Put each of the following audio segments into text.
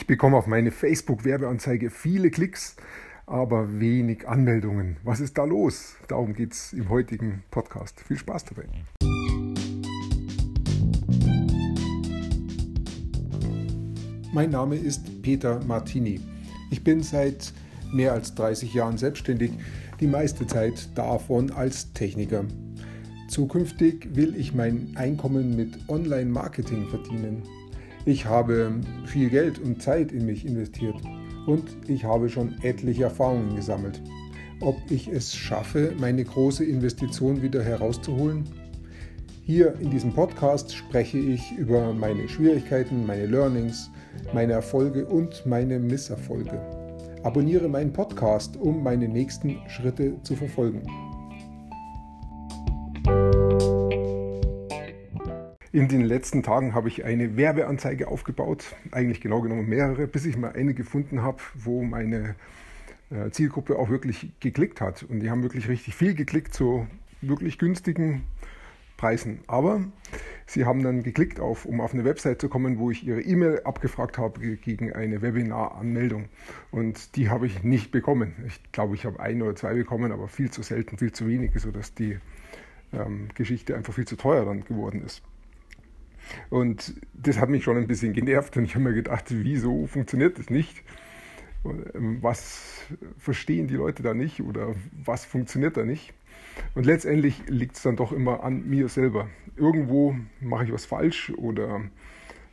Ich bekomme auf meine Facebook-Werbeanzeige viele Klicks, aber wenig Anmeldungen. Was ist da los? Darum geht es im heutigen Podcast. Viel Spaß dabei. Mein Name ist Peter Martini. Ich bin seit mehr als 30 Jahren selbstständig, die meiste Zeit davon als Techniker. Zukünftig will ich mein Einkommen mit Online-Marketing verdienen. Ich habe viel Geld und Zeit in mich investiert und ich habe schon etliche Erfahrungen gesammelt. Ob ich es schaffe, meine große Investition wieder herauszuholen? Hier in diesem Podcast spreche ich über meine Schwierigkeiten, meine Learnings, meine Erfolge und meine Misserfolge. Abonniere meinen Podcast, um meine nächsten Schritte zu verfolgen. In den letzten Tagen habe ich eine Werbeanzeige aufgebaut, eigentlich genau genommen mehrere, bis ich mal eine gefunden habe, wo meine äh, Zielgruppe auch wirklich geklickt hat. Und die haben wirklich richtig viel geklickt zu wirklich günstigen Preisen. Aber sie haben dann geklickt auf, um auf eine Website zu kommen, wo ich ihre E-Mail abgefragt habe gegen eine Webinar-Anmeldung. Und die habe ich nicht bekommen. Ich glaube, ich habe ein oder zwei bekommen, aber viel zu selten, viel zu wenig, sodass die ähm, Geschichte einfach viel zu teuer dann geworden ist. Und das hat mich schon ein bisschen genervt und ich habe mir gedacht, wieso funktioniert das nicht? Ähm, was verstehen die Leute da nicht oder was funktioniert da nicht? Und letztendlich liegt es dann doch immer an mir selber. Irgendwo mache ich was falsch oder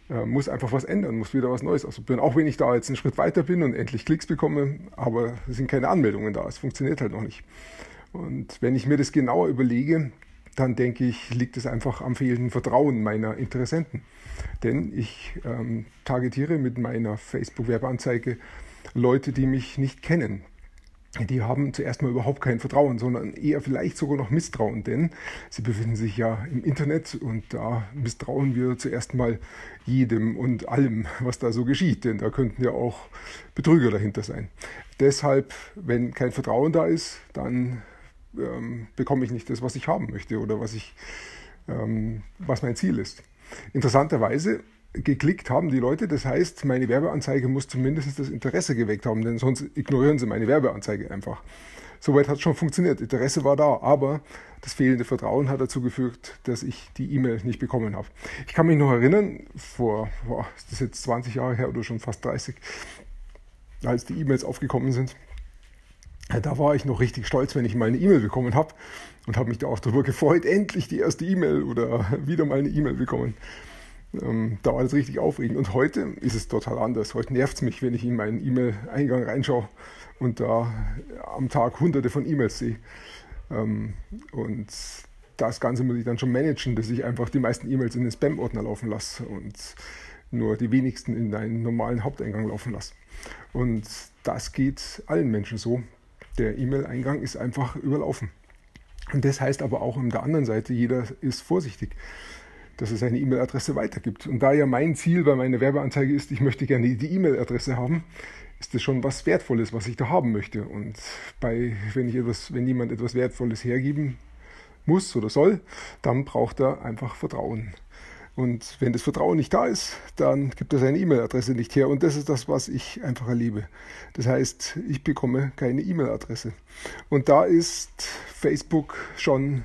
äh, muss einfach was ändern, muss wieder was Neues ausprobieren. Auch wenn ich da jetzt einen Schritt weiter bin und endlich Klicks bekomme, aber es sind keine Anmeldungen da, es funktioniert halt noch nicht. Und wenn ich mir das genauer überlege, dann denke ich, liegt es einfach am fehlenden Vertrauen meiner Interessenten. Denn ich ähm, targetiere mit meiner Facebook-Werbeanzeige Leute, die mich nicht kennen. Die haben zuerst mal überhaupt kein Vertrauen, sondern eher vielleicht sogar noch Misstrauen, denn sie befinden sich ja im Internet und da misstrauen wir zuerst mal jedem und allem, was da so geschieht, denn da könnten ja auch Betrüger dahinter sein. Deshalb, wenn kein Vertrauen da ist, dann ähm, bekomme ich nicht das, was ich haben möchte oder was, ich, ähm, was mein Ziel ist. Interessanterweise geklickt haben die Leute, das heißt, meine Werbeanzeige muss zumindest das Interesse geweckt haben, denn sonst ignorieren sie meine Werbeanzeige einfach. Soweit hat es schon funktioniert, Interesse war da, aber das fehlende Vertrauen hat dazu geführt, dass ich die E-Mail nicht bekommen habe. Ich kann mich noch erinnern, vor, boah, ist das jetzt 20 Jahre her oder schon fast 30, als die E-Mails aufgekommen sind, da war ich noch richtig stolz, wenn ich mal eine E-Mail bekommen habe und habe mich da auch darüber gefreut, endlich die erste E-Mail oder wieder mal eine E-Mail bekommen. Ähm, da war das richtig aufregend. Und heute ist es total anders. Heute nervt es mich, wenn ich in meinen E-Mail-Eingang reinschaue und da am Tag hunderte von E-Mails sehe. Ähm, und das Ganze muss ich dann schon managen, dass ich einfach die meisten E-Mails in den Spam-Ordner laufen lasse und nur die wenigsten in einen normalen Haupteingang laufen lasse. Und das geht allen Menschen so der E-Mail-Eingang ist einfach überlaufen. Und das heißt aber auch an der anderen Seite, jeder ist vorsichtig, dass er seine E-Mail-Adresse weitergibt. Und da ja mein Ziel bei meiner Werbeanzeige ist, ich möchte gerne die E-Mail-Adresse haben, ist das schon was Wertvolles, was ich da haben möchte. Und bei, wenn, ich etwas, wenn jemand etwas Wertvolles hergeben muss oder soll, dann braucht er einfach Vertrauen. Und wenn das Vertrauen nicht da ist, dann gibt er seine E-Mail-Adresse nicht her. Und das ist das, was ich einfach erlebe. Das heißt, ich bekomme keine E-Mail-Adresse. Und da ist Facebook schon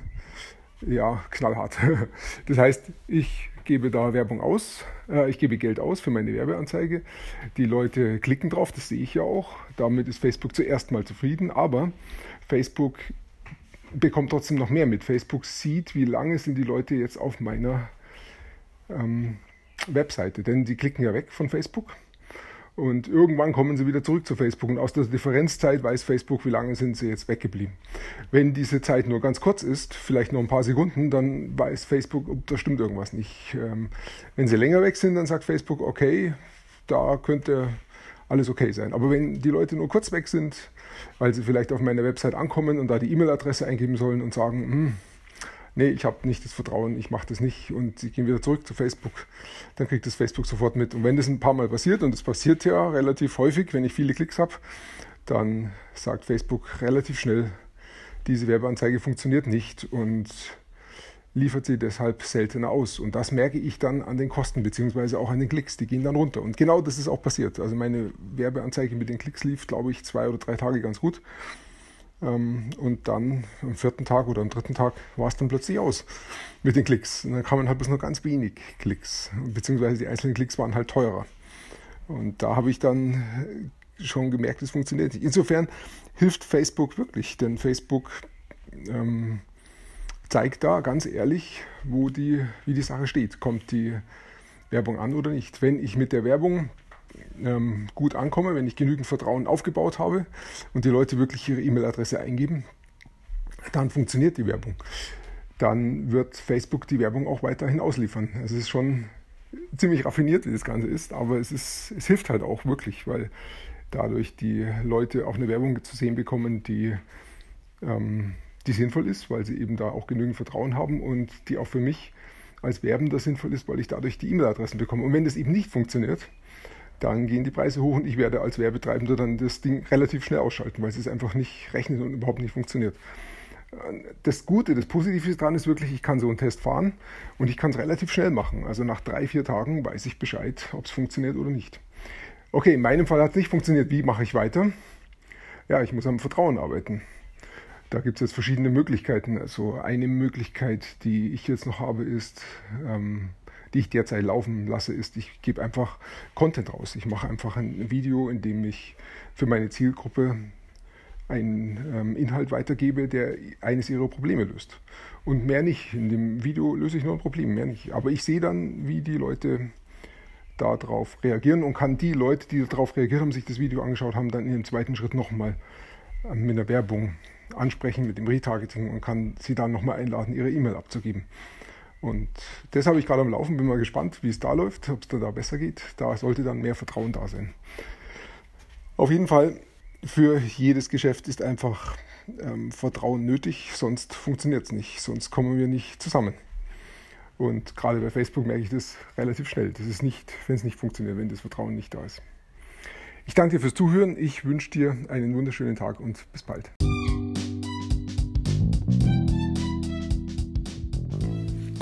ja, knallhart. Das heißt, ich gebe da Werbung aus, äh, ich gebe Geld aus für meine Werbeanzeige. Die Leute klicken drauf, das sehe ich ja auch. Damit ist Facebook zuerst mal zufrieden. Aber Facebook bekommt trotzdem noch mehr mit. Facebook sieht, wie lange sind die Leute jetzt auf meiner ähm, Webseite, denn sie klicken ja weg von Facebook und irgendwann kommen sie wieder zurück zu Facebook und aus der Differenzzeit weiß Facebook, wie lange sind sie jetzt weggeblieben. Wenn diese Zeit nur ganz kurz ist, vielleicht nur ein paar Sekunden, dann weiß Facebook, ob da stimmt irgendwas nicht. Ähm, wenn sie länger weg sind, dann sagt Facebook, okay, da könnte alles okay sein. Aber wenn die Leute nur kurz weg sind, weil sie vielleicht auf meiner Website ankommen und da die E-Mail-Adresse eingeben sollen und sagen, hm, nee, ich habe nicht das Vertrauen, ich mache das nicht und sie gehen wieder zurück zu Facebook, dann kriegt das Facebook sofort mit. Und wenn das ein paar Mal passiert, und das passiert ja relativ häufig, wenn ich viele Klicks habe, dann sagt Facebook relativ schnell, diese Werbeanzeige funktioniert nicht und liefert sie deshalb seltener aus. Und das merke ich dann an den Kosten beziehungsweise auch an den Klicks. Die gehen dann runter. Und genau das ist auch passiert. Also meine Werbeanzeige mit den Klicks lief, glaube ich, zwei oder drei Tage ganz gut. Ähm, und dann am vierten Tag oder am dritten Tag war es dann plötzlich aus mit den Klicks. Und dann kamen halt bloß nur ganz wenig Klicks. Beziehungsweise die einzelnen Klicks waren halt teurer. Und da habe ich dann schon gemerkt, es funktioniert nicht. Insofern hilft Facebook wirklich, denn Facebook ähm, zeigt da ganz ehrlich, wo die, wie die Sache steht. Kommt die Werbung an oder nicht? Wenn ich mit der Werbung ähm, gut ankomme, wenn ich genügend Vertrauen aufgebaut habe und die Leute wirklich ihre E-Mail-Adresse eingeben, dann funktioniert die Werbung. Dann wird Facebook die Werbung auch weiterhin ausliefern. Es ist schon ziemlich raffiniert, wie das Ganze ist, aber es, ist, es hilft halt auch wirklich, weil dadurch die Leute auch eine Werbung zu sehen bekommen, die ähm, die sinnvoll ist, weil sie eben da auch genügend Vertrauen haben und die auch für mich als Werbender sinnvoll ist, weil ich dadurch die E-Mail-Adressen bekomme. Und wenn das eben nicht funktioniert, dann gehen die Preise hoch und ich werde als Werbetreibender dann das Ding relativ schnell ausschalten, weil es einfach nicht rechnet und überhaupt nicht funktioniert. Das Gute, das Positive daran ist wirklich, ich kann so einen Test fahren und ich kann es relativ schnell machen. Also nach drei, vier Tagen weiß ich Bescheid, ob es funktioniert oder nicht. Okay, in meinem Fall hat es nicht funktioniert. Wie mache ich weiter? Ja, ich muss am Vertrauen arbeiten. Da gibt es jetzt verschiedene Möglichkeiten. Also eine Möglichkeit, die ich jetzt noch habe, ist, ähm, die ich derzeit laufen lasse, ist, ich gebe einfach Content raus. Ich mache einfach ein Video, in dem ich für meine Zielgruppe einen ähm, Inhalt weitergebe, der eines ihrer Probleme löst. Und mehr nicht. In dem Video löse ich nur ein Problem, mehr nicht. Aber ich sehe dann, wie die Leute darauf reagieren und kann die Leute, die darauf reagiert haben, sich das Video angeschaut haben, dann in dem zweiten Schritt nochmal ähm, mit einer Werbung ansprechen mit dem Retargeting und kann sie dann nochmal einladen, ihre E-Mail abzugeben. Und das habe ich gerade am Laufen, bin mal gespannt, wie es da läuft, ob es da, besser geht. Da sollte dann mehr Vertrauen da sein. Auf jeden Fall, für jedes Geschäft ist einfach ähm, Vertrauen nötig, sonst funktioniert es nicht, sonst kommen wir nicht zusammen. Und gerade bei Facebook merke ich das relativ schnell. Das ist nicht, wenn es nicht funktioniert, wenn das Vertrauen nicht da ist. Ich danke dir fürs Zuhören. Ich wünsche dir einen wunderschönen Tag und bis bald.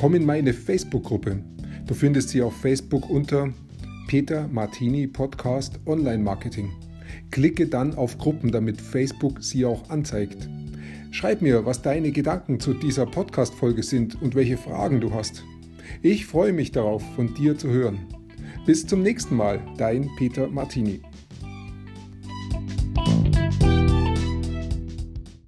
Komm in meine Facebook-Gruppe. Du findest sie auf Facebook unter Peter Martini Podcast Online Marketing. Klicke dann auf Gruppen, damit Facebook sie auch anzeigt. Schreib mir, was deine Gedanken zu dieser Podcast-Folge sind und welche Fragen du hast. Ich freue mich darauf, von dir zu hören. Bis zum nächsten Mal, dein Peter Martini.